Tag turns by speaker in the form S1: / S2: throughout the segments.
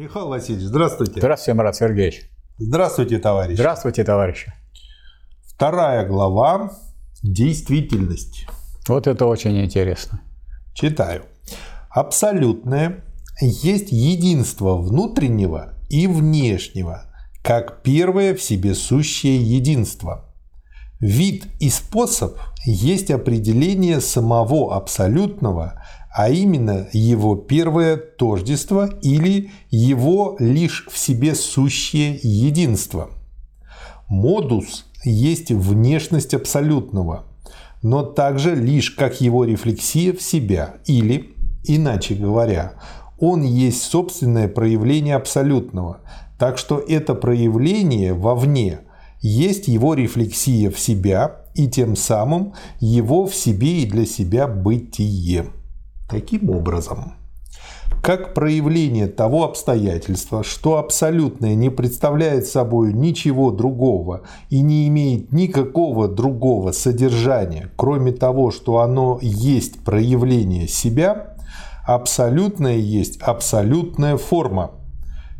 S1: Михаил Васильевич, здравствуйте.
S2: Здравствуйте, Марат Сергеевич.
S1: Здравствуйте, товарищ.
S2: Здравствуйте, товарищи.
S1: Вторая глава «Действительность».
S2: Вот это очень интересно.
S1: Читаю. Абсолютное есть единство внутреннего и внешнего, как первое в себе сущее единство. Вид и способ есть определение самого абсолютного, а именно его первое тождество или его лишь в себе сущее единство. Модус есть внешность абсолютного, но также лишь как его рефлексия в себя или, иначе говоря, он есть собственное проявление абсолютного, так что это проявление вовне есть его рефлексия в себя и тем самым его в себе и для себя бытие. Таким образом, как проявление того обстоятельства, что абсолютное не представляет собой ничего другого и не имеет никакого другого содержания, кроме того, что оно есть проявление себя, абсолютное есть абсолютная форма.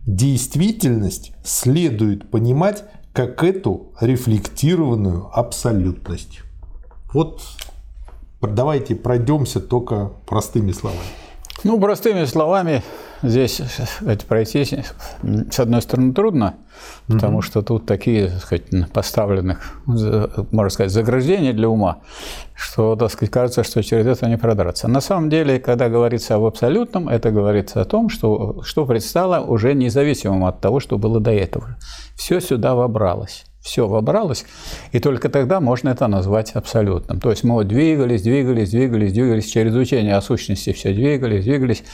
S1: Действительность следует понимать как эту рефлектированную абсолютность. Вот давайте пройдемся только простыми словами.
S2: Ну, простыми словами, здесь это пройти, с одной стороны, трудно, потому угу. что тут такие, так сказать, поставленных, можно сказать, заграждения для ума, что, так сказать, кажется, что через это не продраться. На самом деле, когда говорится об абсолютном, это говорится о том, что, что предстало уже независимым от того, что было до этого. Все сюда вобралось все вобралось, и только тогда можно это назвать абсолютным. То есть мы вот двигались, двигались, двигались, двигались через учение о сущности, все двигались, двигались,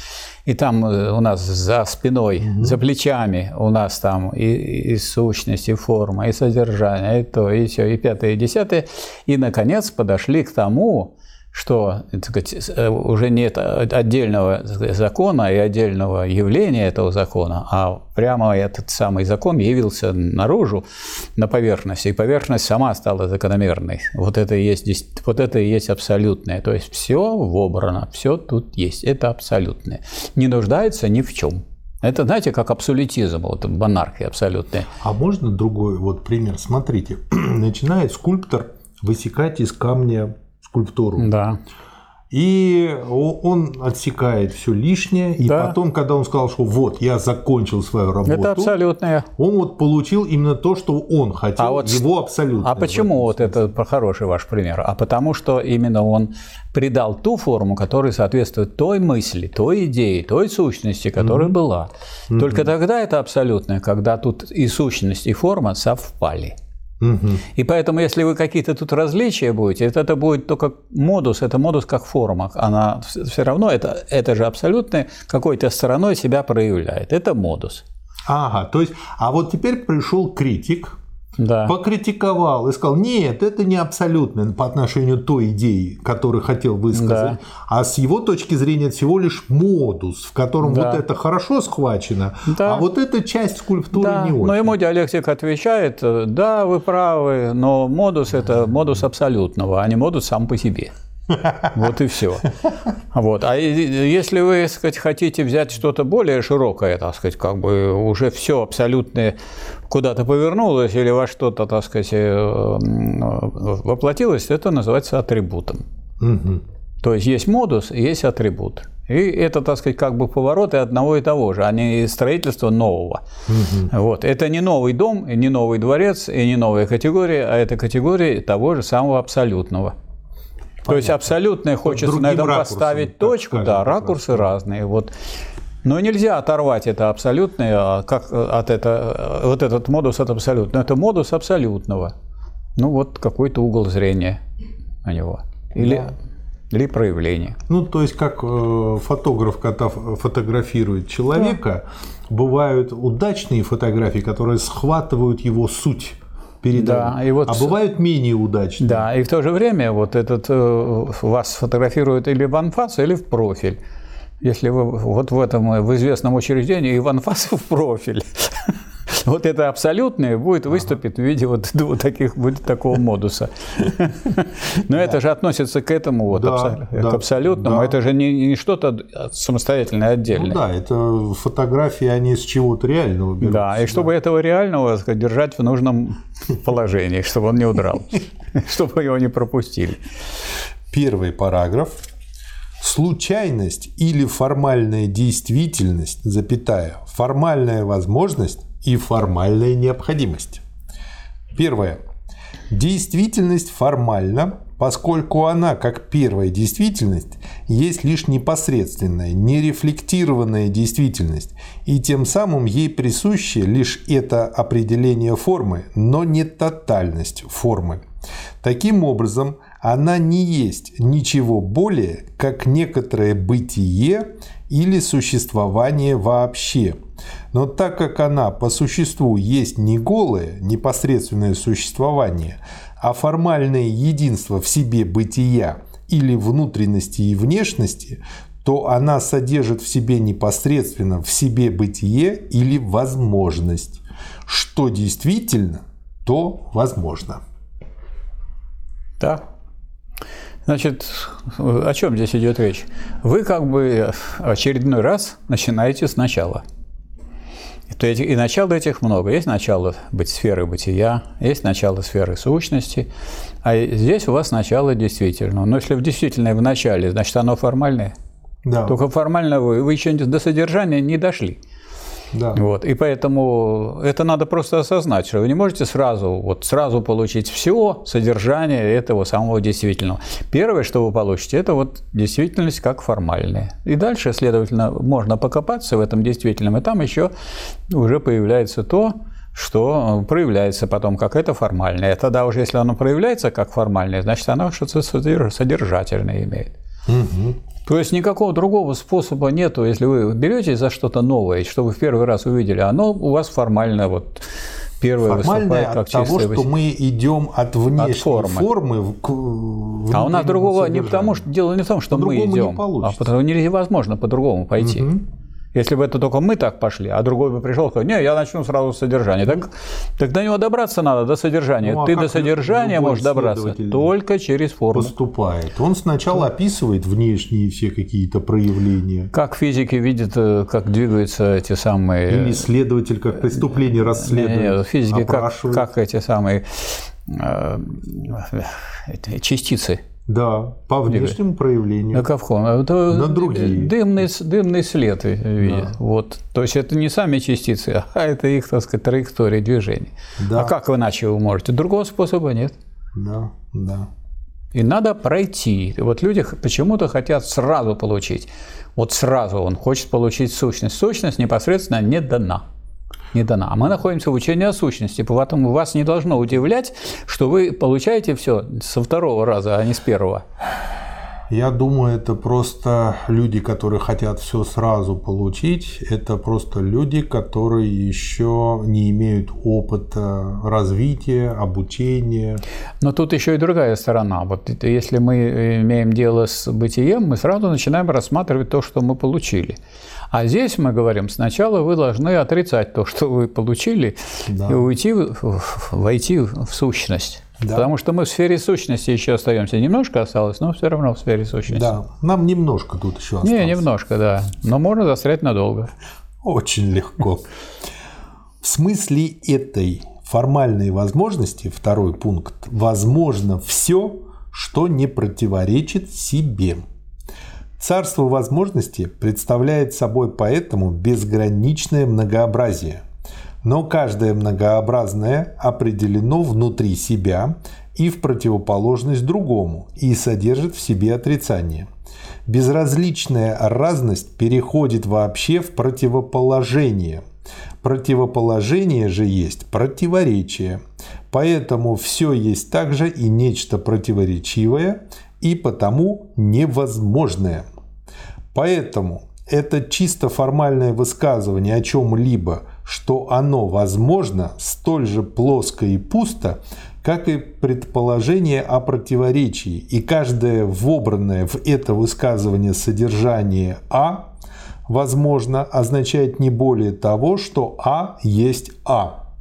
S2: и там э, у нас за спиной, угу. за плечами у нас там и, и сущность, и форма, и содержание, и то, и все, и пятое, и десятое, и, наконец, подошли к тому, что сказать, э, уже нет отдельного закона и отдельного явления этого закона, а прямо этот самый закон явился наружу, на поверхность, и поверхность сама стала закономерной. Вот это и есть, вот это и есть абсолютное. То есть все вобрано, все тут есть. Это абсолютное. Не нуждается ни в чем. Это, знаете, как абсолютизм, вот монархия абсолютная.
S1: А можно другой вот пример? Смотрите, начинает скульптор высекать из камня скульптуру.
S2: Да.
S1: И он отсекает все лишнее, и да. потом, когда он сказал, что вот я закончил свою работу,
S2: это абсолютное.
S1: Он вот получил именно то, что он хотел, а вот, его абсолютно.
S2: А почему вот это хороший ваш пример? А потому что именно он придал ту форму, которая соответствует той мысли, той идее, той сущности, которая mm-hmm. была. Только mm-hmm. тогда это абсолютное, когда тут и сущность, и форма совпали. Угу. И поэтому, если вы какие-то тут различия будете, это, это будет только модус, это модус как форма. Она все равно, это, это же абсолютно какой-то стороной себя проявляет. Это модус.
S1: Ага, то есть, а вот теперь пришел критик,
S2: да.
S1: покритиковал и сказал, нет, это не абсолютно по отношению к той идеи, которую хотел высказать, да. а с его точки зрения всего лишь модус, в котором да. вот это хорошо схвачено, да. а вот эта часть скульптуры
S2: да.
S1: не очень.
S2: Но ему диалектик отвечает, да, вы правы, но модус – это модус абсолютного, а не модус сам по себе. Вот и все. Вот. А если вы, сказать, хотите взять что-то более широкое, так сказать, как бы уже все абсолютно куда-то повернулось или во что-то, так сказать, э, воплотилось, это называется атрибутом. Угу. То есть есть модус, есть атрибут. И это, так сказать, как бы повороты одного и того же, а не строительство нового. Угу. Вот. Это не новый дом, и не новый дворец, и не новая категория, а это категория того же самого абсолютного. Понятно. То есть абсолютное хочется на этом ракурсом, поставить точку, да, ракурсы просто. разные. Вот. Но нельзя оторвать это абсолютное а как от это, вот этот модус от абсолютного. Это модус абсолютного. Ну вот какой-то угол зрения на него. Или, да. или проявление.
S1: Ну, то есть, как э, фотограф, когда фотографирует человека, да. бывают удачные фотографии, которые схватывают его суть передают. Да, и вот, а бывают менее удачные.
S2: Да, и в то же время вот этот э, вас фотографируют или в анфас, или в профиль. Если вы вот в этом в известном учреждении и в анфас, и в профиль. Вот это абсолютное будет выступить в виде вот, вот таких, будет такого модуса. Но это же относится к этому, вот, к абсолютному. Это же не, что-то самостоятельное, отдельное. Ну
S1: да, это фотографии, они с чего-то реального берутся.
S2: Да, и чтобы этого реального держать в нужном положении, чтобы он не удрал, чтобы его не пропустили.
S1: Первый параграф случайность или формальная действительность, запятая, формальная возможность и формальная необходимость. Первое. Действительность формальна, поскольку она, как первая действительность, есть лишь непосредственная, нерефлектированная действительность, и тем самым ей присуще лишь это определение формы, но не тотальность формы. Таким образом, она не есть ничего более, как некоторое бытие или существование вообще. Но так как она по существу есть не голое, непосредственное существование, а формальное единство в себе бытия или внутренности и внешности, то она содержит в себе непосредственно в себе бытие или возможность. Что действительно, то возможно.
S2: Да, Значит, о чем здесь идет речь? Вы как бы очередной раз начинаете сначала. И начало этих много. Есть начало быть сферы бытия, есть начало сферы сущности, а здесь у вас начало действительно. Но если в действительное в начале, значит оно формальное. Да. Только формально вы, вы еще до содержания не дошли. Да. Вот. И поэтому это надо просто осознать, что вы не можете сразу, вот сразу получить все содержание этого самого действительного. Первое, что вы получите, это вот действительность как формальная. И дальше, следовательно, можно покопаться в этом действительном, и там еще уже появляется то, что проявляется потом как это формальное. Тогда уже, если оно проявляется как формальное, значит, оно что-то содержательное имеет. Угу. То есть никакого другого способа нету, если вы берете за что-то новое, что вы в первый раз увидели, оно у вас формально вот первое
S1: Формальное выступает как от того, что мы идем от внешней от формы. формы
S2: к А у нас другого не потому, что дело не в том, что мы идем, а потому невозможно по-другому пойти. Угу. Если бы это только мы так пошли, а другой бы пришел и сказал, не, я начну сразу с содержания. Так, так до него добраться надо, до содержания. Ну, а Ты до содержания можешь добраться только через форму.
S1: Поступает. Он сначала описывает внешние все какие-то проявления.
S2: Как физики видят, э, как двигаются эти самые...
S1: Или следователь как преступление расследует, нет, нет,
S2: физики как, как эти самые э, частицы
S1: да, по внешнему проявлению.
S2: На Кавхон. Это на другие. Дымный, дымный след видят. Да. Вот. То есть это не сами частицы, а это их, так сказать, траектория движения. Да. А как вы иначе вы можете? Другого способа нет.
S1: Да, да.
S2: И надо пройти. Вот люди почему-то хотят сразу получить. Вот сразу он хочет получить сущность. Сущность непосредственно не дана не дана. А мы находимся в учении о сущности, поэтому вас не должно удивлять, что вы получаете все со второго раза, а не с первого.
S1: Я думаю, это просто люди, которые хотят все сразу получить. Это просто люди, которые еще не имеют опыта развития, обучения.
S2: Но тут еще и другая сторона. Вот если мы имеем дело с бытием, мы сразу начинаем рассматривать то, что мы получили. А здесь мы говорим, сначала вы должны отрицать то, что вы получили, да. и уйти, войти в сущность. Да. Потому что мы в сфере сущности еще остаемся. Немножко осталось, но все равно в сфере сущности.
S1: Да, нам немножко тут еще осталось.
S2: Не, немножко, да. Но можно застрять надолго.
S1: Очень легко. В смысле этой формальной возможности, второй пункт, возможно все, что не противоречит себе. Царство возможностей представляет собой поэтому безграничное многообразие. Но каждое многообразное определено внутри себя и в противоположность другому и содержит в себе отрицание. Безразличная разность переходит вообще в противоположение. Противоположение же есть противоречие. Поэтому все есть также и нечто противоречивое, и потому невозможное. Поэтому это чисто формальное высказывание о чем-либо, что оно возможно, столь же плоско и пусто, как и предположение о противоречии, и каждое вобранное в это высказывание содержание «а» возможно означает не более того, что «а» есть «а».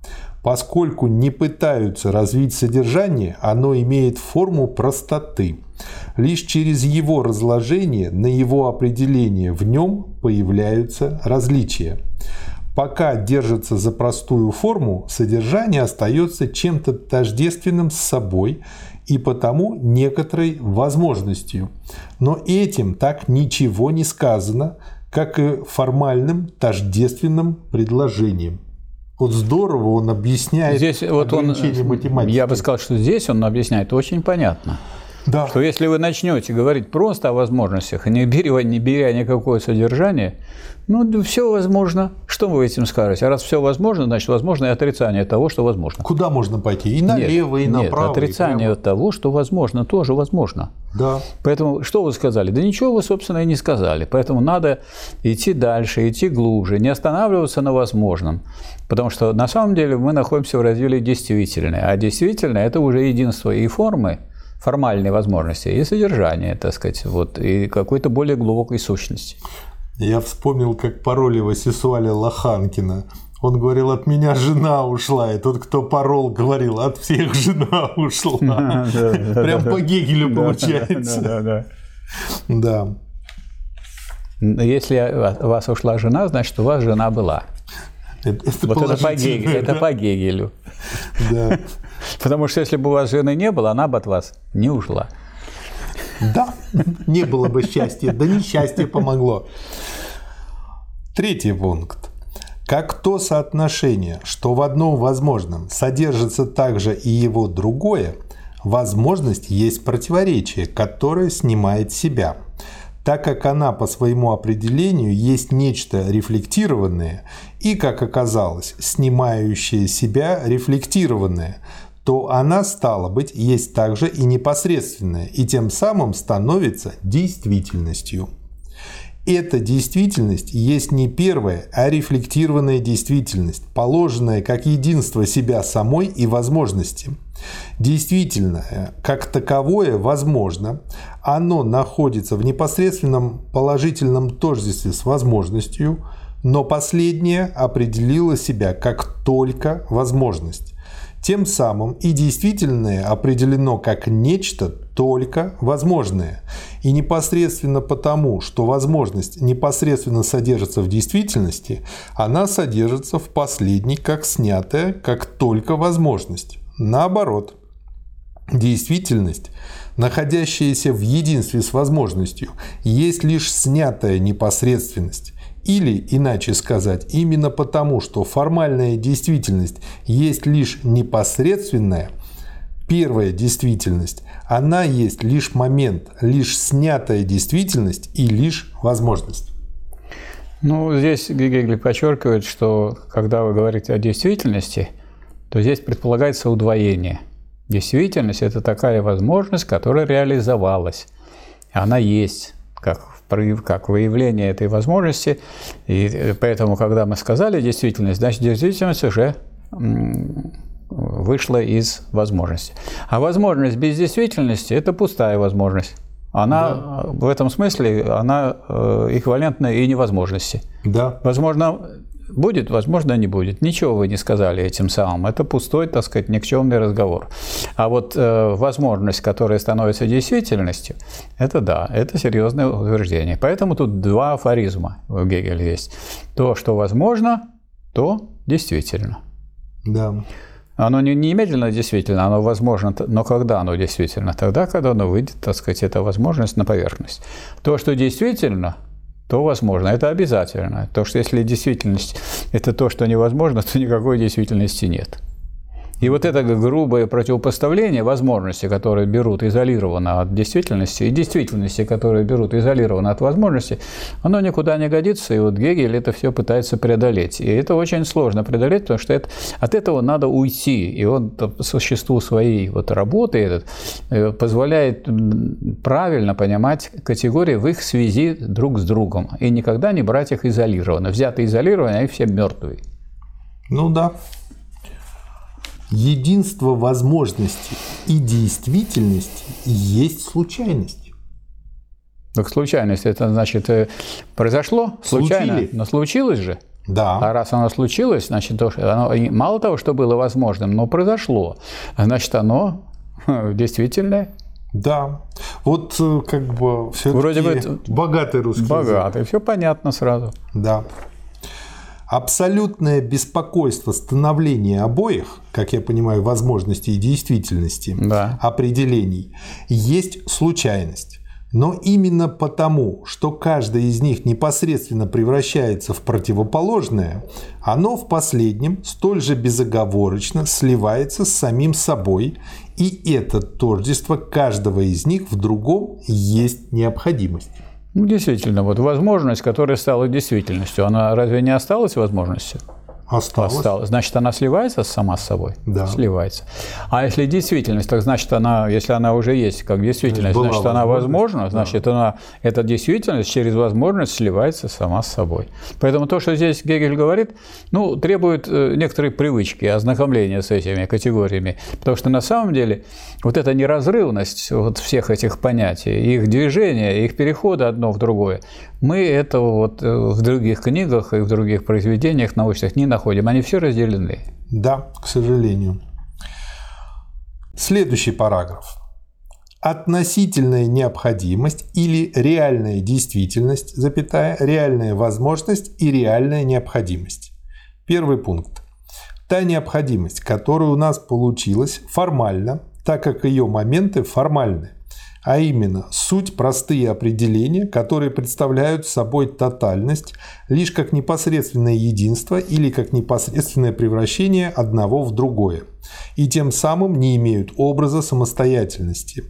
S1: Поскольку не пытаются развить содержание, оно имеет форму простоты. Лишь через его разложение на его определение в нем появляются различия. Пока держится за простую форму, содержание остается чем-то тождественным с собой и потому некоторой возможностью. Но этим так ничего не сказано, как и формальным тождественным предложением. Вот здорово он объясняет
S2: здесь вот он, математики. Я бы сказал, что здесь он объясняет очень понятно. Да. Что если вы начнете говорить просто о возможностях, не беря, не беря никакое содержание, ну, все возможно. Что вы этим скажете? А раз все возможно, значит, возможно и отрицание того, что возможно.
S1: Куда можно пойти? И налево,
S2: нет,
S1: и направо.
S2: Нет, отрицание и того, что возможно, тоже возможно.
S1: Да.
S2: Поэтому что вы сказали? Да ничего вы, собственно, и не сказали. Поэтому надо идти дальше, идти глубже, не останавливаться на возможном. Потому что на самом деле мы находимся в разделе действительное. А действительное – это уже единство и формы, формальной возможности, и содержания, так сказать, вот, и какой-то более глубокой сущности.
S1: Я вспомнил, как пароли Васисуаля Лоханкина. Он говорил, от меня жена ушла, и тот, кто парол, говорил, от всех жена ушла. Прям по Гегелю получается. Да.
S2: Если у вас ушла жена, значит, у вас жена была. Это, вот это по, Гегелю, да? это по Гегелю. Да. Потому что если бы у вас жены не было, она бы от вас не ушла.
S1: Да, не было бы счастья, да несчастье помогло. Третий пункт. Как то соотношение, что в одном возможном содержится также и его другое, возможность есть противоречие, которое снимает себя, так как она по своему определению есть нечто рефлектированное и, как оказалось, снимающее себя рефлектированное – то она, стала быть, есть также и непосредственная, и тем самым становится действительностью. Эта действительность есть не первая, а рефлектированная действительность, положенная как единство себя самой и возможности. Действительное, как таковое, возможно, оно находится в непосредственном положительном тождестве с возможностью, но последнее определило себя как только возможность. Тем самым и действительное определено как нечто только возможное. И непосредственно потому, что возможность непосредственно содержится в действительности, она содержится в последней как снятая, как только возможность. Наоборот, действительность, находящаяся в единстве с возможностью, есть лишь снятая непосредственность. Или, иначе сказать, именно потому, что формальная действительность есть лишь непосредственная, первая действительность, она есть лишь момент, лишь снятая действительность и лишь возможность.
S2: Ну, здесь Гегель подчеркивает, что когда вы говорите о действительности, то здесь предполагается удвоение. Действительность – это такая возможность, которая реализовалась. Она есть, как как выявление этой возможности. И э, поэтому, когда мы сказали действительность, значит, действительность уже вышла из возможности. А возможность без действительности – это пустая возможность. Она да. в этом смысле она э, эквивалентна и невозможности.
S1: Да.
S2: Возможно, Будет, возможно, не будет. Ничего вы не сказали этим самым. Это пустой, так сказать, никчемный разговор. А вот э, возможность, которая становится действительностью, это да, это серьезное утверждение. Поэтому тут два афоризма у Гегеля есть. То, что возможно, то действительно.
S1: Да.
S2: Оно не немедленно действительно, оно возможно, но когда оно действительно? Тогда, когда оно выйдет, так сказать, эта возможность на поверхность. То, что действительно, то возможно. Это обязательно. То, что если действительность – это то, что невозможно, то никакой действительности нет. И вот это грубое противопоставление возможности, которые берут изолированно от действительности, и действительности, которые берут изолированно от возможности, оно никуда не годится, и вот Гегель это все пытается преодолеть. И это очень сложно преодолеть, потому что это, от этого надо уйти. И он по существу своей вот работы этот, э, позволяет правильно понимать категории в их связи друг с другом, и никогда не брать их изолированно. Взятые изолированно, они все мертвые.
S1: Ну да, единство возможности и действительности есть случайность.
S2: Так случайность, это значит, э, произошло случайно, Случили. но случилось же.
S1: Да.
S2: А раз оно случилось, значит, то, оно мало того, что было возможным, но произошло. Значит, оно действительно
S1: Да. Вот э, как бы все
S2: Вроде бы
S1: богатый русский язык.
S2: богатый. Все понятно сразу.
S1: Да. Абсолютное беспокойство становления обоих, как я понимаю, возможности и действительности
S2: Да.
S1: определений, есть случайность. Но именно потому, что каждая из них непосредственно превращается в противоположное, оно в последнем столь же безоговорочно сливается с самим собой, и это тождество каждого из них в другом есть необходимость.
S2: Ну, действительно, вот возможность, которая стала действительностью, она разве не осталась возможностью?
S1: Осталось.
S2: Осталась. Значит, она сливается сама с собой?
S1: Да.
S2: Сливается. А если действительность, так значит, она, если она уже есть как действительность,
S1: Была
S2: значит, она возможна,
S1: да.
S2: значит, она, эта действительность через возможность сливается сама с собой. Поэтому то, что здесь Гегель говорит, ну, требует э, некоторой привычки, ознакомления с этими категориями. Потому что на самом деле вот эта неразрывность вот всех этих понятий, их движения, их перехода одно в другое, мы этого вот э, в других книгах и в других произведениях научных не находим. Они все разделены.
S1: Да, к сожалению. Следующий параграф. Относительная необходимость или реальная действительность, запятая, реальная возможность и реальная необходимость. Первый пункт. Та необходимость, которая у нас получилась формально, так как ее моменты формальны, а именно суть простые определения, которые представляют собой тотальность лишь как непосредственное единство или как непосредственное превращение одного в другое, и тем самым не имеют образа самостоятельности.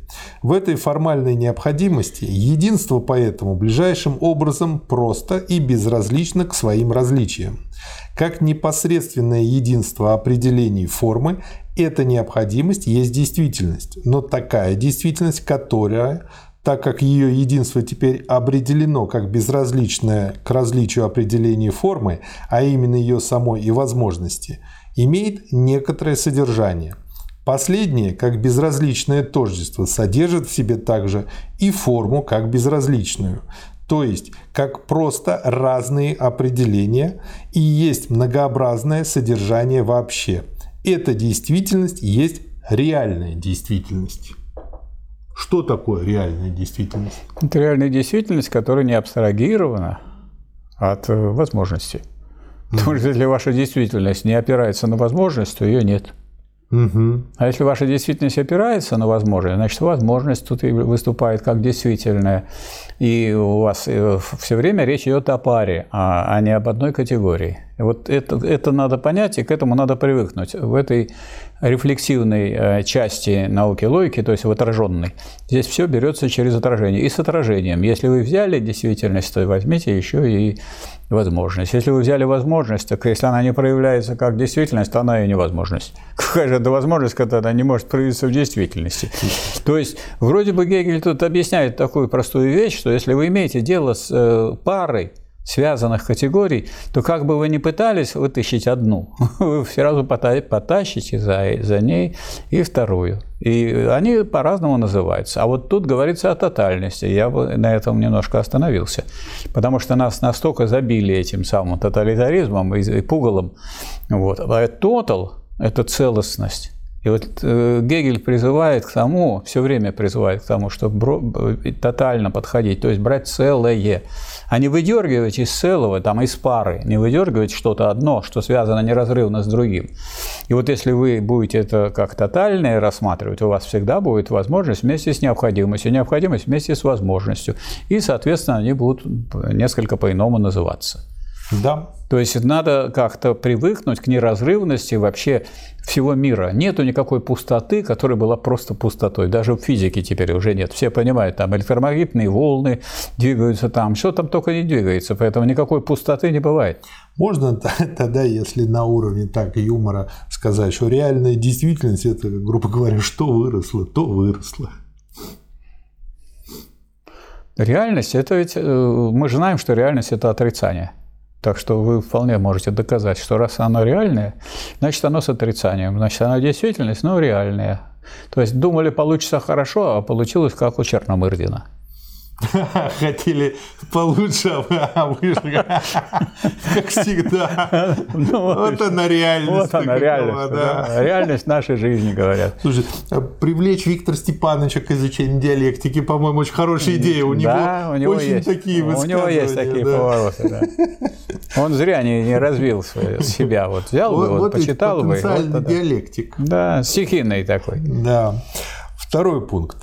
S1: В этой формальной необходимости единство поэтому ближайшим образом просто и безразлично к своим различиям. Как непосредственное единство определений формы, эта необходимость есть действительность, но такая действительность, которая, так как ее единство теперь определено как безразличное к различию определений формы, а именно ее самой и возможности, имеет некоторое содержание. Последнее, как безразличное тождество, содержит в себе также и форму как безразличную, то есть как просто разные определения и есть многообразное содержание вообще. Эта действительность есть реальная действительность. Что такое реальная действительность?
S2: Это реальная действительность, которая не абстрагирована от э, возможности. Потому что если ваша действительность не опирается на возможность, то ее нет.
S1: Угу.
S2: А если ваша действительность опирается на возможность, значит, возможность тут выступает как действительная. И у вас все время речь идет о паре, а а не об одной категории. И вот это, это надо понять, и к этому надо привыкнуть. В этой рефлексивной э, части науки логики, то есть в отраженной, здесь все берется через отражение. И с отражением. Если вы взяли действительность, то возьмите еще и возможность. Если вы взяли возможность, так если она не проявляется как действительность, то она и невозможность. Какая же это возможность, когда она не может проявиться в действительности? То есть, вроде бы Гегель тут объясняет такую простую вещь, что если вы имеете дело с э, парой, связанных категорий, то как бы вы ни пытались вытащить одну, вы сразу пота- потащите за, за ней и вторую. И они по-разному называются. А вот тут говорится о тотальности. Я бы на этом немножко остановился. Потому что нас настолько забили этим самым тоталитаризмом и пугалом. Вот. А total – это целостность. И вот э, Гегель призывает к тому, все время призывает к тому, чтобы тотально подходить, то есть брать целое, а не выдергивать из целого, там, из пары, не выдергивать что-то одно, что связано неразрывно с другим. И вот если вы будете это как тотальное рассматривать, у вас всегда будет возможность вместе с необходимостью, необходимость вместе с возможностью. И, соответственно, они будут несколько по-иному называться.
S1: Да.
S2: То есть надо как-то привыкнуть к неразрывности вообще всего мира. Нету никакой пустоты, которая была просто пустотой. Даже в физике теперь уже нет. Все понимают, там электромагнитные волны двигаются там, что там только не двигается, поэтому никакой пустоты не бывает.
S1: Можно тогда, если на уровне так юмора сказать, что реальная действительность это, грубо говоря, что выросло, то выросло.
S2: Реальность – это ведь… э, Мы же знаем, что реальность – это отрицание. Так что вы вполне можете доказать, что раз оно реальное, значит оно с отрицанием. Значит, оно действительность, но реальное. То есть думали, получится хорошо, а получилось как у Черномырдина.
S1: Хотели получше, а вышло, как всегда. Ну, вот она реальность.
S2: Вот она реальность. Да. Реальность нашей жизни, говорят.
S1: Слушай, привлечь Виктора Степановича к изучению диалектики, по-моему, очень хорошая идея. У него,
S2: да, у него очень есть.
S1: такие
S2: У него есть такие да. повороты, да. Он зря не, не развил себя. Вот взял вот, бы, вот, вот почитал бы.
S1: Вот, диалектик.
S2: Да, стихийный такой.
S1: Да. Второй пункт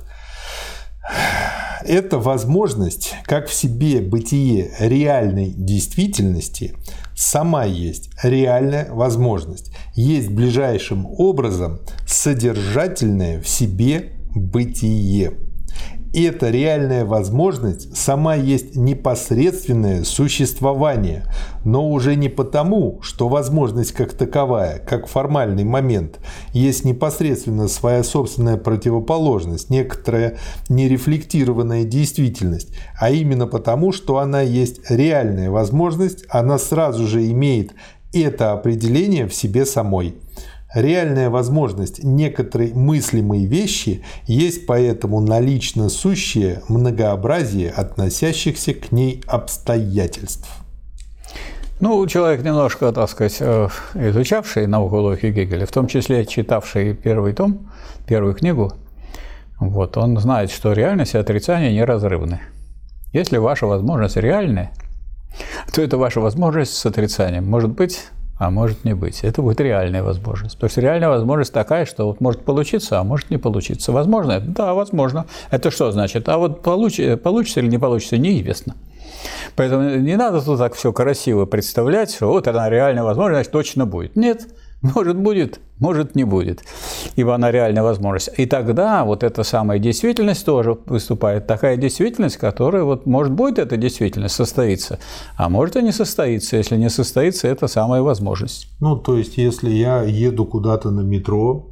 S1: это возможность, как в себе бытие реальной действительности, сама есть реальная возможность, есть ближайшим образом содержательное в себе бытие эта реальная возможность сама есть непосредственное существование, но уже не потому, что возможность как таковая, как формальный момент, есть непосредственно своя собственная противоположность, некоторая нерефлектированная действительность, а именно потому, что она есть реальная возможность, она сразу же имеет это определение в себе самой. Реальная возможность некоторой мыслимой вещи есть поэтому налично сущее многообразие относящихся к ней обстоятельств.
S2: Ну, человек немножко, так сказать, э, изучавший науку логики Гегеля, в том числе читавший первый том, первую книгу, вот, он знает, что реальность и отрицание неразрывны. Если ваша возможность реальная, то это ваша возможность с отрицанием. Может быть, а может не быть. Это будет реальная возможность. Потому что реальная возможность такая, что вот может получиться, а может не получиться. Возможно? Да, возможно. Это что значит? А вот получ, получится или не получится, неизвестно. Поэтому не надо тут так все красиво представлять, что вот она реальная возможность, значит точно будет. Нет, может, будет, может, не будет, ибо она реальная возможность. И тогда вот эта самая действительность тоже выступает. Такая действительность, которая, вот, может, будет эта действительность состоится, а может и не состоится. Если не состоится, это самая возможность.
S1: Ну, то есть, если я еду куда-то на метро,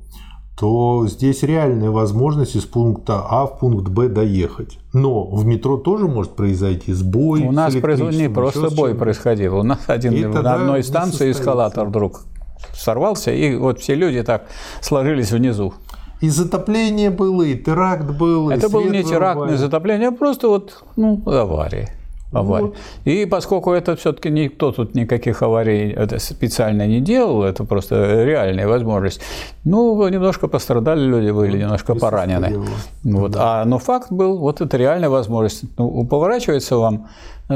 S1: то здесь реальная возможность из пункта А в пункт Б доехать. Но в метро тоже может произойти сбой.
S2: У нас не просто бой происходил. У нас один и на одной станции эскалатор вдруг сорвался, и вот все люди так сложились внизу.
S1: И затопление было, и теракт был.
S2: Это и был не теракт, не затопление, а просто вот ну, авария. авария. Вот. И поскольку это все-таки никто тут никаких аварий это специально не делал, это просто реальная возможность, ну, немножко пострадали люди, были немножко поранены. Вот. Да. А, но факт был, вот это реальная возможность. Ну, поворачивается вам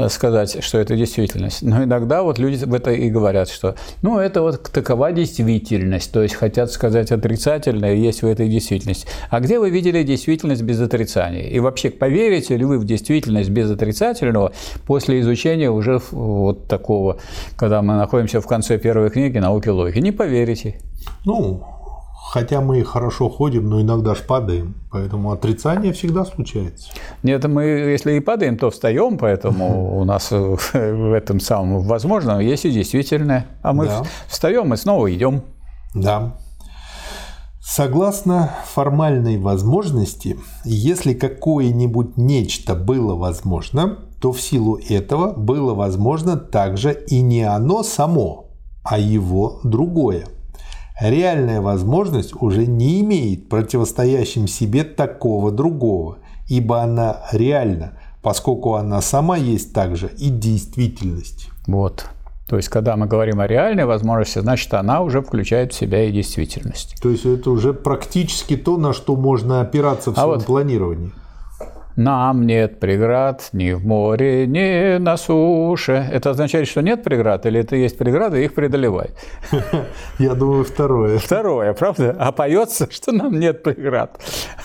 S2: сказать, что это действительность. Но иногда вот люди в это и говорят, что ну это вот такова действительность, то есть хотят сказать отрицательное есть в этой действительности. А где вы видели действительность без отрицания? И вообще поверите ли вы в действительность без отрицательного после изучения уже вот такого, когда мы находимся в конце первой книги науки логики? Не поверите.
S1: Ну, Хотя мы хорошо ходим, но иногда ж падаем. Поэтому отрицание всегда случается.
S2: Нет, мы если и падаем, то встаем, поэтому у нас в этом самом возможно есть и действительное. А мы да. встаем и снова идем.
S1: Да. Согласно формальной возможности, если какое-нибудь нечто было возможно, то в силу этого было возможно также и не оно само, а его другое реальная возможность уже не имеет противостоящим себе такого другого, ибо она реальна, поскольку она сама есть также и действительность.
S2: Вот. То есть, когда мы говорим о реальной возможности, значит, она уже включает в себя и действительность.
S1: То есть, это уже практически то, на что можно опираться в а своем вот планировании.
S2: Нам нет преград ни в море, ни на суше. Это означает, что нет преград, или это есть преграды, их преодолевай.
S1: Я думаю, второе.
S2: Второе, правда? А поется, что нам нет преград.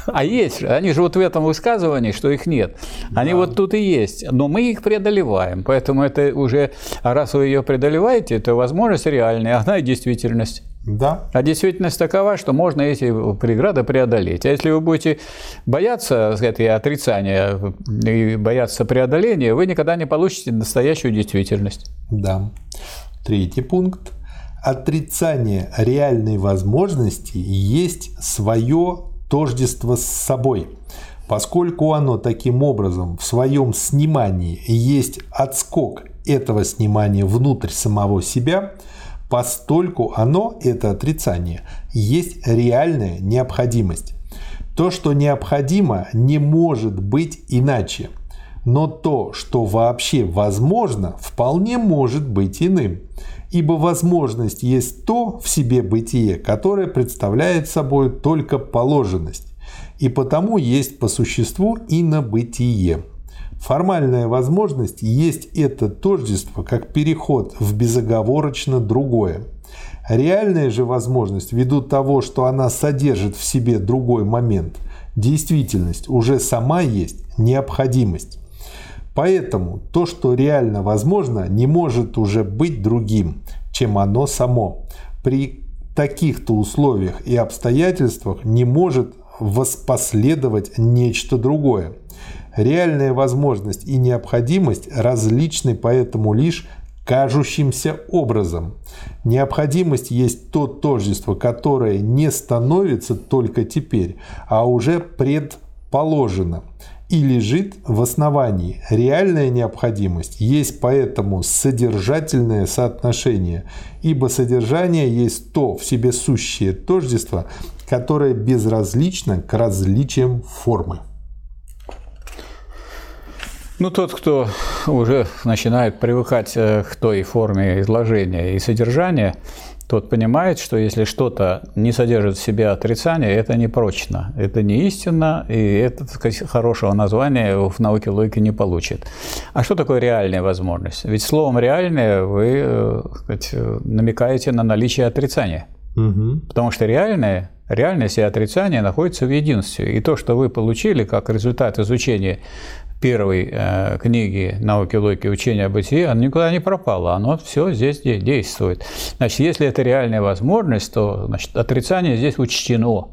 S2: А есть. Они же вот в этом высказывании, что их нет. Они да. вот тут и есть. Но мы их преодолеваем. Поэтому это уже, а раз вы ее преодолеваете, это возможность реальная, она и действительность.
S1: Да.
S2: А действительность такова, что можно эти преграды преодолеть. А если вы будете бояться этой отрицания и бояться преодоления, вы никогда не получите настоящую действительность.
S1: Да. Третий пункт. Отрицание реальной возможности есть свое тождество с собой. Поскольку оно таким образом в своем снимании есть отскок этого снимания внутрь самого себя – постольку оно, это отрицание, есть реальная необходимость. То, что необходимо, не может быть иначе. Но то, что вообще возможно, вполне может быть иным. Ибо возможность есть то в себе бытие, которое представляет собой только положенность, и потому есть по существу и на бытие. Формальная возможность есть это тождество, как переход в безоговорочно другое. Реальная же возможность, ввиду того, что она содержит в себе другой момент, действительность, уже сама есть необходимость. Поэтому то, что реально возможно, не может уже быть другим, чем оно само. При таких-то условиях и обстоятельствах не может воспоследовать нечто другое. Реальная возможность и необходимость различны поэтому лишь кажущимся образом. Необходимость есть то тождество, которое не становится только теперь, а уже предположено и лежит в основании. Реальная необходимость есть поэтому содержательное соотношение, ибо содержание есть то в себе сущее тождество, которое безразлично к различиям формы.
S2: Ну, тот, кто уже начинает привыкать э, к той форме изложения и содержания, тот понимает, что если что-то не содержит в себе отрицание, это не прочно, это не истина, и это, так сказать, хорошего названия в науке логики не получит. А что такое реальная возможность? Ведь словом «реальное» вы э, сказать, намекаете на наличие отрицания. Угу. Потому что реальное Реальность и отрицание находятся в единстве. И то, что вы получили как результат изучения первой э, книги «Науки логики учения о бытии», оно никуда не пропало, оно все здесь действует. Значит, если это реальная возможность, то значит, отрицание здесь учтено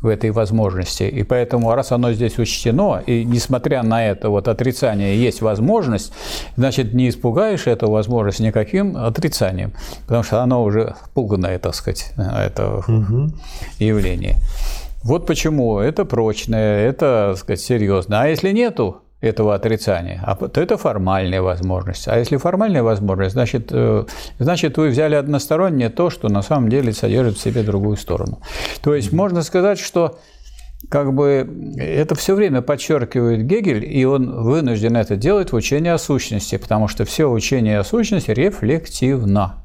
S2: в этой возможности. И поэтому, раз оно здесь учтено, и несмотря на это вот отрицание есть возможность, значит, не испугаешь эту возможность никаким отрицанием, потому что оно уже пуганное, так сказать, это угу. явление. Вот почему это прочное, это, так сказать, серьезно. А если нету этого отрицания, а то это формальная возможность. А если формальная возможность, значит, э, значит вы взяли одностороннее то, что на самом деле содержит в себе другую сторону. То есть можно сказать, что как бы это все время подчеркивает Гегель, и он вынужден это делать в учении о сущности, потому что все учение о сущности рефлективно.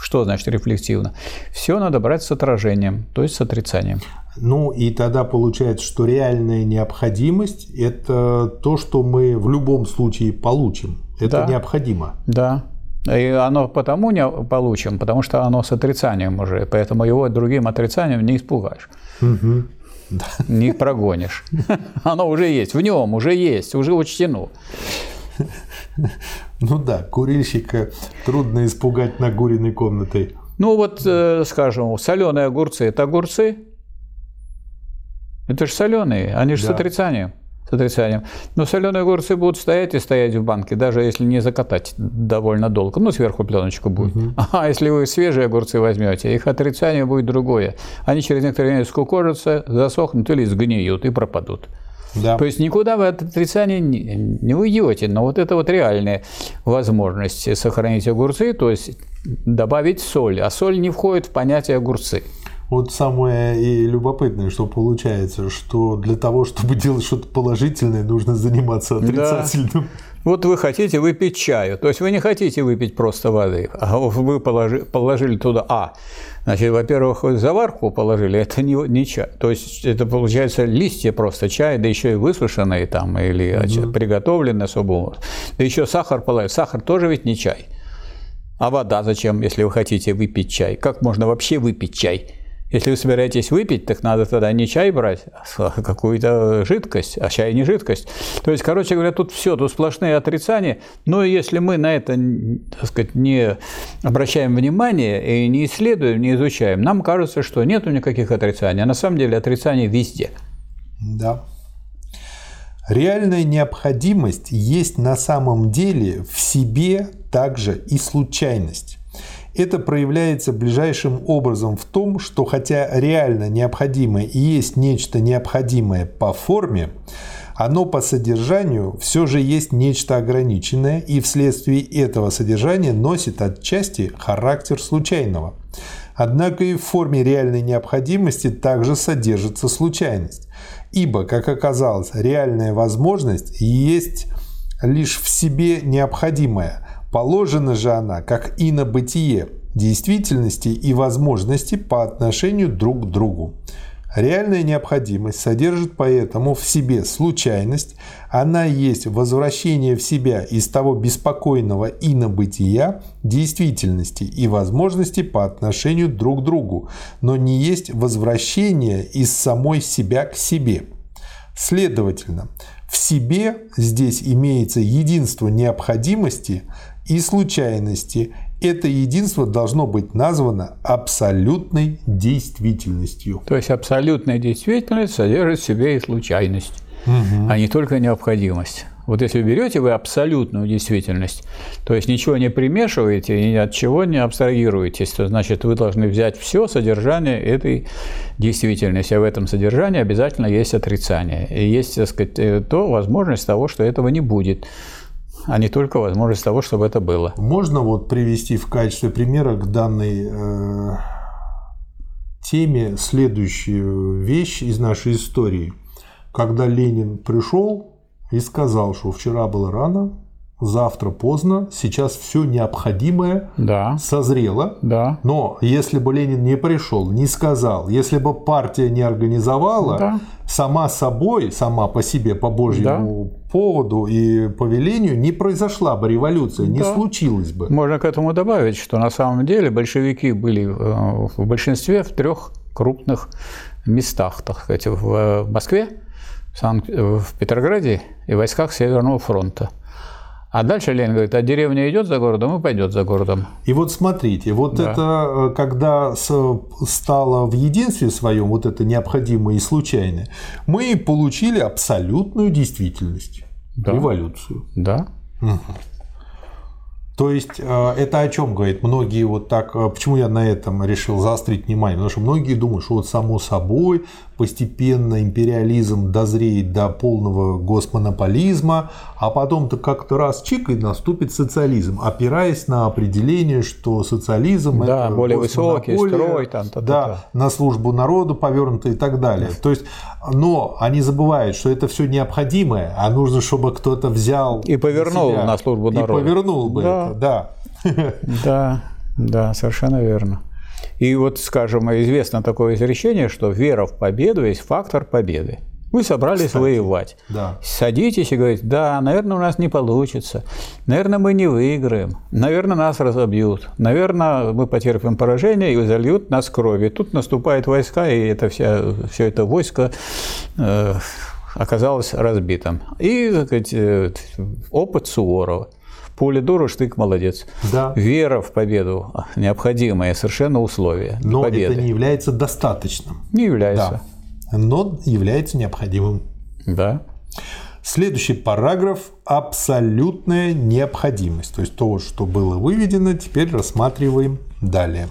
S2: Что значит рефлективно? Все надо брать с отражением, то есть с отрицанием.
S1: Ну и тогда получается, что реальная необходимость – это то, что мы в любом случае получим. Это да. необходимо.
S2: Да. И оно потому не получим, потому что оно с отрицанием уже, поэтому его другим отрицанием не испугаешь. Угу. Да. Не прогонишь. Оно уже есть, в нем уже есть, уже учтено.
S1: Ну да, курильщика трудно испугать нагуренной комнатой.
S2: Ну вот, э, скажем, соленые огурцы – это огурцы, это же соленые, они же да. с отрицанием. С отрицанием. Но соленые огурцы будут стоять и стоять в банке, даже если не закатать довольно долго. Ну, сверху пленочку будет. Угу. А если вы свежие огурцы возьмете, их отрицание будет другое. Они через некоторое время скукожатся, засохнут или сгниют и пропадут. Да. То есть никуда вы от отрицания не, не уйдете. Но вот это вот реальная возможность сохранить огурцы, то есть добавить соль. А соль не входит в понятие огурцы.
S1: Вот самое и любопытное, что получается, что для того, чтобы делать что-то положительное, нужно заниматься отрицательным. Да.
S2: Вот вы хотите выпить чаю, то есть вы не хотите выпить просто воды, а вы положили, положили туда А. Значит, во-первых, заварку положили, это не, не чай. То есть это получается листья просто чая, да еще и высушенные там, или угу. приготовленные особо. Да еще сахар положили. Сахар тоже ведь не чай. А вода зачем, если вы хотите выпить чай? Как можно вообще выпить чай? Если вы собираетесь выпить, так надо тогда не чай брать, а какую-то жидкость, а чай не жидкость. То есть, короче говоря, тут все, тут сплошные отрицания. Но если мы на это, так сказать, не обращаем внимания и не исследуем, не изучаем, нам кажется, что нет никаких отрицаний. А на самом деле отрицания везде.
S1: Да. Реальная необходимость есть на самом деле в себе также и случайность. Это проявляется ближайшим образом в том, что хотя реально необходимое и есть нечто необходимое по форме, оно по содержанию все же есть нечто ограниченное и вследствие этого содержания носит отчасти характер случайного. Однако и в форме реальной необходимости также содержится случайность. Ибо, как оказалось, реальная возможность есть лишь в себе необходимая. Положена же она, как инобытие, действительности и возможности по отношению друг к другу. Реальная необходимость содержит поэтому в себе случайность, она есть возвращение в себя из того беспокойного инобытия, действительности и возможности по отношению друг к другу, но не есть возвращение из самой себя к себе. Следовательно, в себе здесь имеется единство необходимости и случайности это единство должно быть названо абсолютной действительностью.
S2: То есть абсолютная действительность содержит в себе и случайность, угу. а не только необходимость. Вот если берете вы абсолютную действительность, то есть ничего не примешиваете и ни от чего не абстрагируетесь, то значит вы должны взять все содержание этой действительности, а в этом содержании обязательно есть отрицание. И есть, так сказать, э, то возможность того, что этого не будет а не только возможность того, чтобы это было.
S1: Можно вот привести в качестве примера к данной э, теме следующую вещь из нашей истории. Когда Ленин пришел и сказал, что вчера было рано, завтра поздно, сейчас все необходимое
S2: да.
S1: созрело.
S2: Да.
S1: Но если бы Ленин не пришел, не сказал, если бы партия не организовала, да. сама собой, сама по себе, по Божьему да. поводу и повелению, не произошла бы революция, да. не случилось бы.
S2: Можно к этому добавить, что на самом деле большевики были э, в большинстве в трех крупных местах, так сказать, в Москве, в Петрограде и войсках Северного фронта. А дальше Ленин говорит, а деревня идет за городом и пойдет за городом.
S1: И вот смотрите, вот да. это, э, когда стало в единстве своем, вот это необходимое и случайное, мы получили абсолютную действительность, да. революцию.
S2: Да. Угу.
S1: То есть э, это о чем говорит? Многие вот так, э, почему я на этом решил заострить внимание? Потому что многие думают, что вот само собой постепенно империализм дозреет до полного госмонополизма, а потом-то как-то раз чик и наступит социализм, опираясь на определение, что социализм
S2: да, это более высокий строй, там,
S1: та, та, да, та. на службу народу повернуто и так далее. То есть, но они забывают, что это все необходимое, а нужно, чтобы кто-то взял
S2: и повернул на, на службу народу.
S1: И повернул бы да. это, да.
S2: Да, да, совершенно верно. И вот, скажем, известно такое изречение, что вера в победу есть фактор победы. Вы собрались Кстати, воевать.
S1: Да.
S2: Садитесь и говорите, да, наверное, у нас не получится. Наверное, мы не выиграем. Наверное, нас разобьют. Наверное, мы потерпим поражение и зальют нас кровью. Тут наступают войска, и это вся, все это войско э, оказалось разбитым. И, так сказать, э, опыт Суворова. Поле дура, штык молодец.
S1: Да.
S2: Вера в победу – необходимое совершенно условие
S1: Но
S2: победы.
S1: это не является достаточным.
S2: Не является.
S1: Да. Но является необходимым.
S2: Да.
S1: Следующий параграф – абсолютная необходимость. То есть то, что было выведено, теперь рассматриваем далее.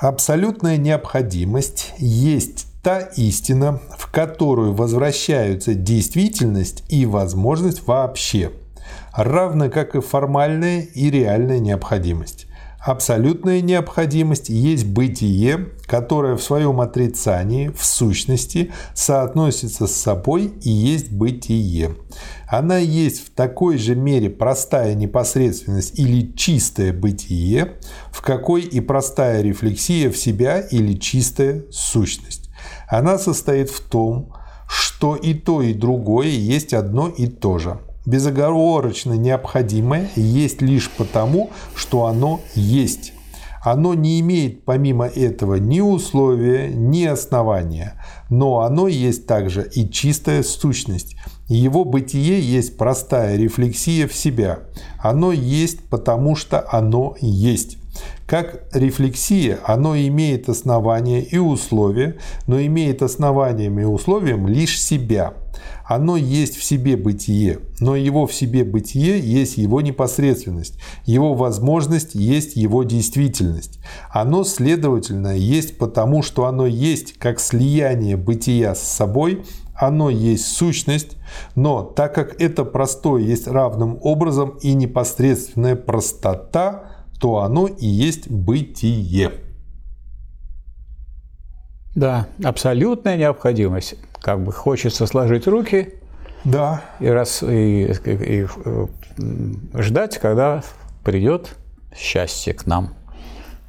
S1: Абсолютная необходимость есть та истина, в которую возвращаются действительность и возможность вообще, равно как и формальная и реальная необходимость. Абсолютная необходимость есть бытие, которое в своем отрицании, в сущности, соотносится с собой и есть бытие. Она есть в такой же мере простая непосредственность или чистое бытие, в какой и простая рефлексия в себя или чистая сущность. Она состоит в том, что и то, и другое есть одно и то же. Безоговорочно необходимое есть лишь потому, что оно есть. Оно не имеет помимо этого ни условия, ни основания, но оно есть также и чистая сущность. Его бытие есть простая рефлексия в себя. Оно есть потому, что оно есть. Как рефлексия, оно имеет основания и условия, но имеет основанием и условием лишь себя. Оно есть в себе бытие, но его в себе бытие есть его непосредственность, его возможность есть его действительность. Оно, следовательно, есть потому, что оно есть как слияние бытия с собой, оно есть сущность, но так как это простое есть равным образом и непосредственная простота, то оно и есть бытие.
S2: Да, абсолютная необходимость. Как бы хочется сложить руки
S1: Да.
S2: И, раз, и, и, и э, ждать, когда придет счастье к нам.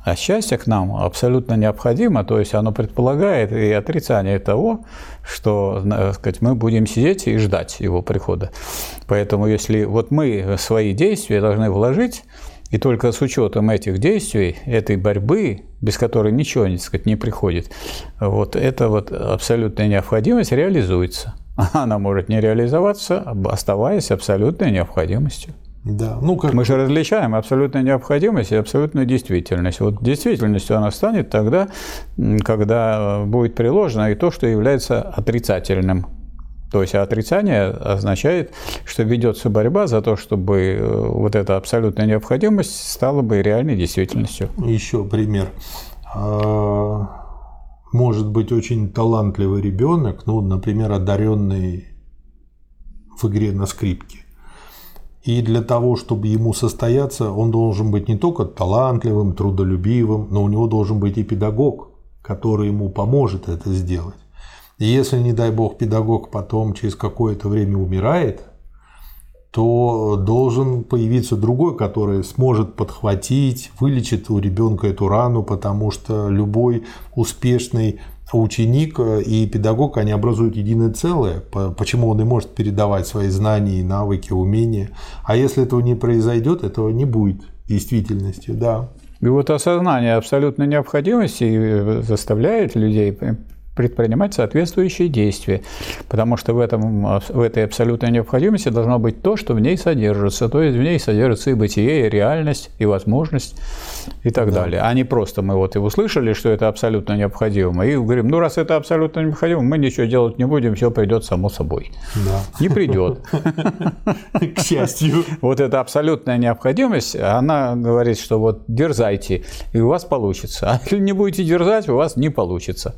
S2: А счастье к нам абсолютно необходимо, то есть оно предполагает и отрицание того, что сказать, мы будем сидеть и ждать его прихода. Поэтому если вот мы свои действия должны вложить, и только с учетом этих действий, этой борьбы, без которой ничего так сказать, не приходит, вот эта вот абсолютная необходимость реализуется. Она может не реализоваться, оставаясь абсолютной необходимостью.
S1: Да, ну как...
S2: Мы же различаем абсолютную необходимость и абсолютную действительность. Вот действительностью она станет тогда, когда будет приложено и то, что является отрицательным. То есть отрицание означает, что ведется борьба за то, чтобы э, вот эта абсолютная необходимость стала бы реальной действительностью.
S1: Еще пример. А, может быть очень талантливый ребенок, ну, например, одаренный в игре на скрипке. И для того, чтобы ему состояться, он должен быть не только талантливым, трудолюбивым, но у него должен быть и педагог, который ему поможет это сделать. Если, не дай бог, педагог потом через какое-то время умирает, то должен появиться другой, который сможет подхватить, вылечит у ребенка эту рану, потому что любой успешный ученик и педагог, они образуют единое целое, почему он и может передавать свои знания, навыки, умения. А если этого не произойдет, этого не будет действительностью, да.
S2: И вот осознание абсолютной необходимости заставляет людей предпринимать соответствующие действия, потому что в, этом, в этой абсолютной необходимости должно быть то, что в ней содержится, то есть в ней содержится и бытие, и реальность, и возможность, и так да. далее. А не просто мы вот и услышали, что это абсолютно необходимо, и говорим, ну раз это абсолютно необходимо, мы ничего делать не будем, все придет само собой.
S1: Да.
S2: Не придет.
S1: К счастью.
S2: Вот эта абсолютная необходимость, она говорит, что вот дерзайте, и у вас получится. А если не будете дерзать, у вас не получится.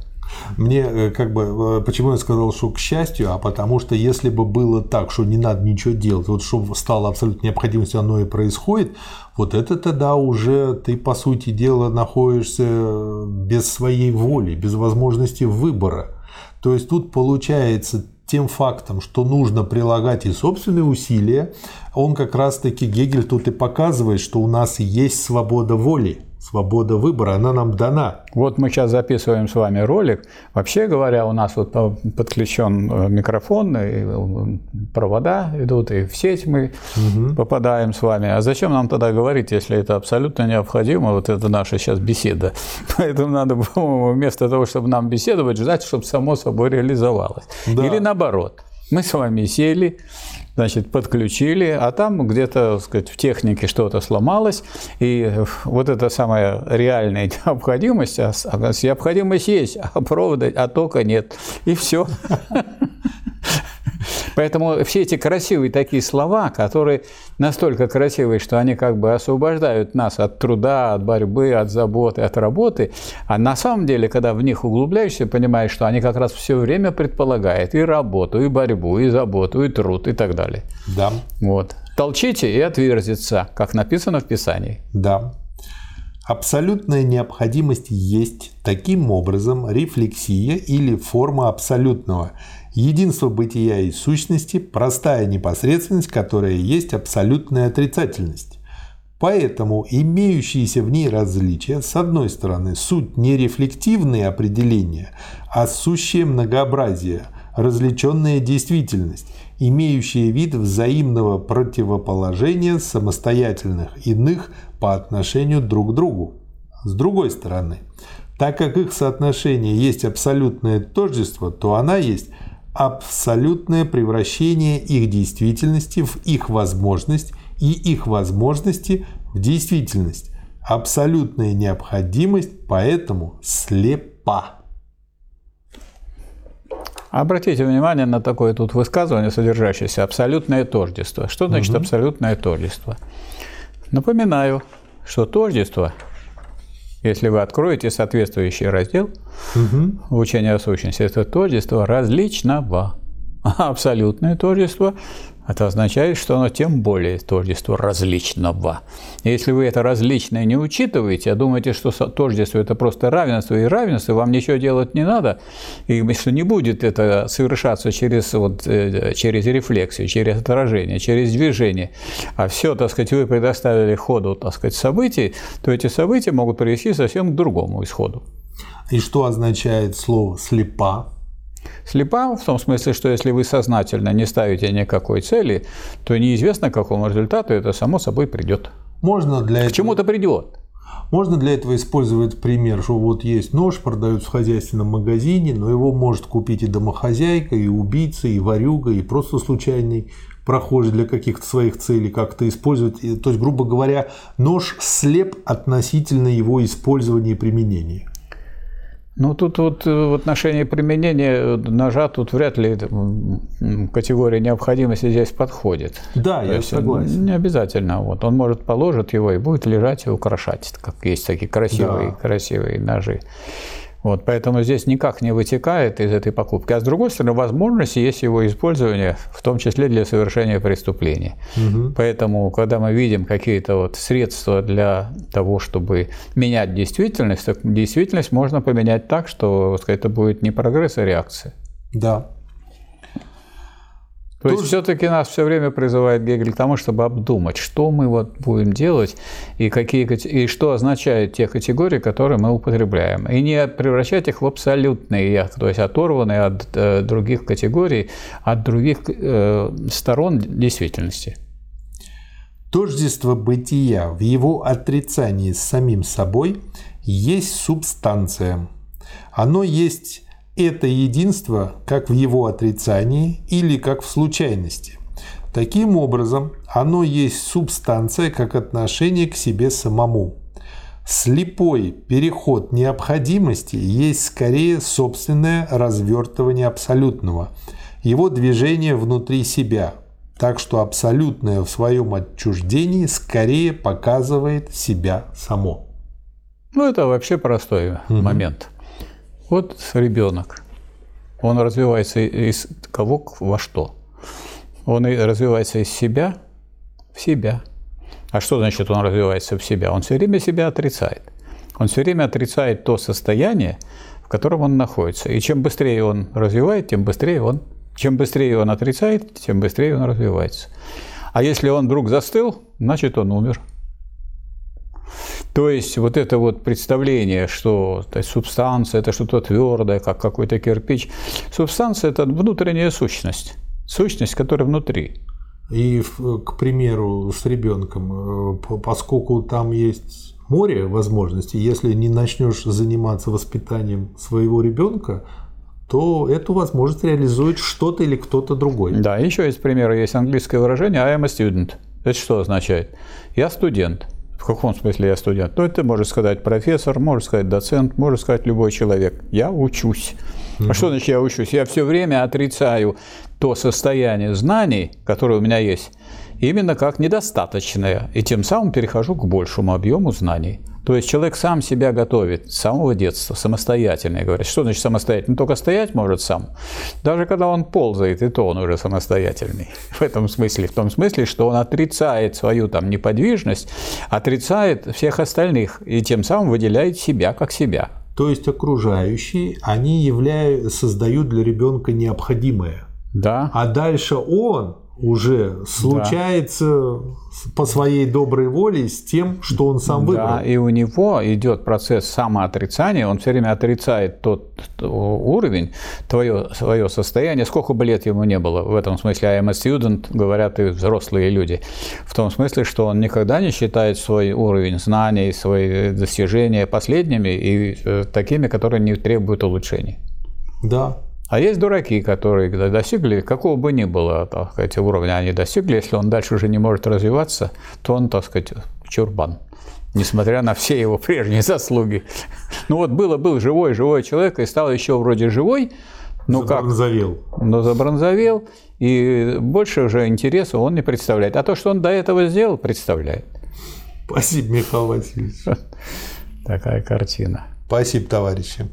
S1: Мне э, как бы, э, почему я сказал, что к счастью, а потому что если бы было так, что не надо ничего делать, вот что стало абсолютно необходимостью, оно и происходит, вот это тогда уже ты, по сути дела, находишься без своей воли, без возможности выбора. То есть тут получается тем фактом, что нужно прилагать и собственные усилия, он как раз-таки, Гегель тут и показывает, что у нас есть свобода воли свобода выбора, она нам дана.
S2: Вот мы сейчас записываем с вами ролик. Вообще говоря, у нас вот подключен э, микрофон, и э, провода идут, и в сеть мы угу. попадаем с вами. А зачем нам тогда говорить, если это абсолютно необходимо? Вот это наша сейчас беседа. Поэтому надо, по-моему, вместо того, чтобы нам беседовать, ждать, чтобы само собой реализовалось. Да. Или наоборот. Мы с вами сели, значит, подключили, а там где-то, сказать, в технике что-то сломалось, и вот эта самая реальная необходимость, а, а необходимость есть, а провода, а тока нет, и все. Поэтому все эти красивые такие слова, которые настолько красивые, что они как бы освобождают нас от труда, от борьбы, от заботы, от работы, а на самом деле, когда в них углубляешься, понимаешь, что они как раз все время предполагают и работу, и борьбу, и заботу, и труд, и так далее.
S1: Да.
S2: Вот. Толчите и отверзится, как написано в Писании.
S1: Да. Абсолютная необходимость есть таким образом рефлексия или форма абсолютного – Единство бытия и сущности – простая непосредственность, которая есть абсолютная отрицательность. Поэтому имеющиеся в ней различия, с одной стороны, суть не рефлективные определения, а сущее многообразие, различенная действительность, имеющая вид взаимного противоположения самостоятельных иных по отношению друг к другу. С другой стороны, так как их соотношение есть абсолютное тождество, то она есть абсолютное превращение их действительности в их возможность и их возможности в действительность. Абсолютная необходимость поэтому слепа.
S2: Обратите внимание на такое тут высказывание, содержащееся «абсолютное тождество». Что значит угу. абсолютное тождество? Напоминаю, что тождество если вы откроете соответствующий раздел угу. учения о сущности, это тождество различного. А абсолютное тождество это означает, что оно тем более тождество различного. Если вы это различное не учитываете, а думаете, что тождество – это просто равенство и равенство, вам ничего делать не надо, и что не будет это совершаться через, вот, э, через рефлексию, через отражение, через движение, а все, так сказать, вы предоставили ходу, так сказать, событий, то эти события могут привести совсем к другому исходу.
S1: И что означает слово «слепа»?
S2: Слепа в том смысле, что если вы сознательно не ставите никакой цели, то неизвестно, к какому результату это само собой придет.
S1: Можно для
S2: К чему-то придет.
S1: Можно для этого использовать пример, что вот есть нож, продают в хозяйственном магазине, но его может купить и домохозяйка, и убийца, и варюга, и просто случайный прохожий для каких-то своих целей как-то использовать. То есть, грубо говоря, нож слеп относительно его использования и применения.
S2: Ну, тут вот э, в отношении применения ножа тут вряд ли категория необходимости здесь подходит.
S1: Да, То я согласен.
S2: Не обязательно. Вот. Он может положить его и будет лежать и украшать, как есть такие красивые, да. красивые ножи. Вот, поэтому здесь никак не вытекает из этой покупки. А с другой стороны, возможность есть его использование, в том числе для совершения преступления. Угу. Поэтому, когда мы видим какие-то вот средства для того, чтобы менять действительность, то действительность можно поменять так, что сказать, это будет не прогресс, а реакция.
S1: Да.
S2: То есть все-таки нас все время призывает Гегель к тому, чтобы обдумать, что мы вот будем делать и, какие, и что означают те категории, которые мы употребляем. И не превращать их в абсолютные, то есть оторванные от э, других категорий, от других э, сторон действительности.
S1: Тождество бытия в его отрицании с самим собой есть субстанция. Оно есть это единство как в его отрицании или как в случайности. Таким образом, оно есть субстанция как отношение к себе самому. Слепой переход необходимости есть скорее собственное развертывание абсолютного, его движение внутри себя, так что абсолютное в своем отчуждении скорее показывает себя само.
S2: Ну, это вообще простой угу. момент. Вот ребенок. Он развивается из кого во что? Он развивается из себя в себя. А что значит он развивается в себя? Он все время себя отрицает. Он все время отрицает то состояние, в котором он находится. И чем быстрее он развивает, тем быстрее он, чем быстрее он отрицает, тем быстрее он развивается. А если он вдруг застыл, значит он умер. То есть вот это вот представление, что то есть, субстанция – это что-то твердое, как какой-то кирпич. Субстанция – это внутренняя сущность, сущность, которая внутри.
S1: И, к примеру, с ребенком, э, поскольку там есть море возможностей, если не начнешь заниматься воспитанием своего ребенка, то эту возможность реализует что-то или кто-то другой.
S2: Да, еще есть пример, есть английское выражение «I am a student». Это что означает? Я студент. В каком смысле я студент? Ну, это может сказать профессор, может сказать доцент, может сказать любой человек. Я учусь. А что значит я учусь? Я все время отрицаю то состояние знаний, которое у меня есть, именно как недостаточное, и тем самым перехожу к большему объему знаний. То есть человек сам себя готовит с самого детства, самостоятельно. И говорит, что значит самостоятельно? только стоять может сам. Даже когда он ползает, и то он уже самостоятельный. В этом смысле, в том смысле, что он отрицает свою там неподвижность, отрицает всех остальных, и тем самым выделяет себя как себя.
S1: То есть окружающие, они являют, создают для ребенка необходимое.
S2: Да.
S1: А дальше он уже случается да. по своей доброй воле с тем, что он сам выбрал.
S2: Да, и у него идет процесс самоотрицания, он все время отрицает тот уровень, твое, свое состояние, сколько бы лет ему не было. В этом смысле I am a student, говорят и взрослые люди. В том смысле, что он никогда не считает свой уровень знаний, свои достижения последними и э, такими, которые не требуют улучшений.
S1: Да,
S2: а есть дураки, которые достигли, какого бы ни было так сказать, уровня они достигли, если он дальше уже не может развиваться, то он, так сказать, чурбан несмотря на все его прежние заслуги. Ну вот было, был живой, живой человек, и стал еще вроде живой,
S1: но забронзовел.
S2: как? Но забронзовел, и больше уже интереса он не представляет. А то, что он до этого сделал, представляет.
S1: Спасибо, Михаил Васильевич.
S2: Такая картина.
S1: Спасибо, товарищи.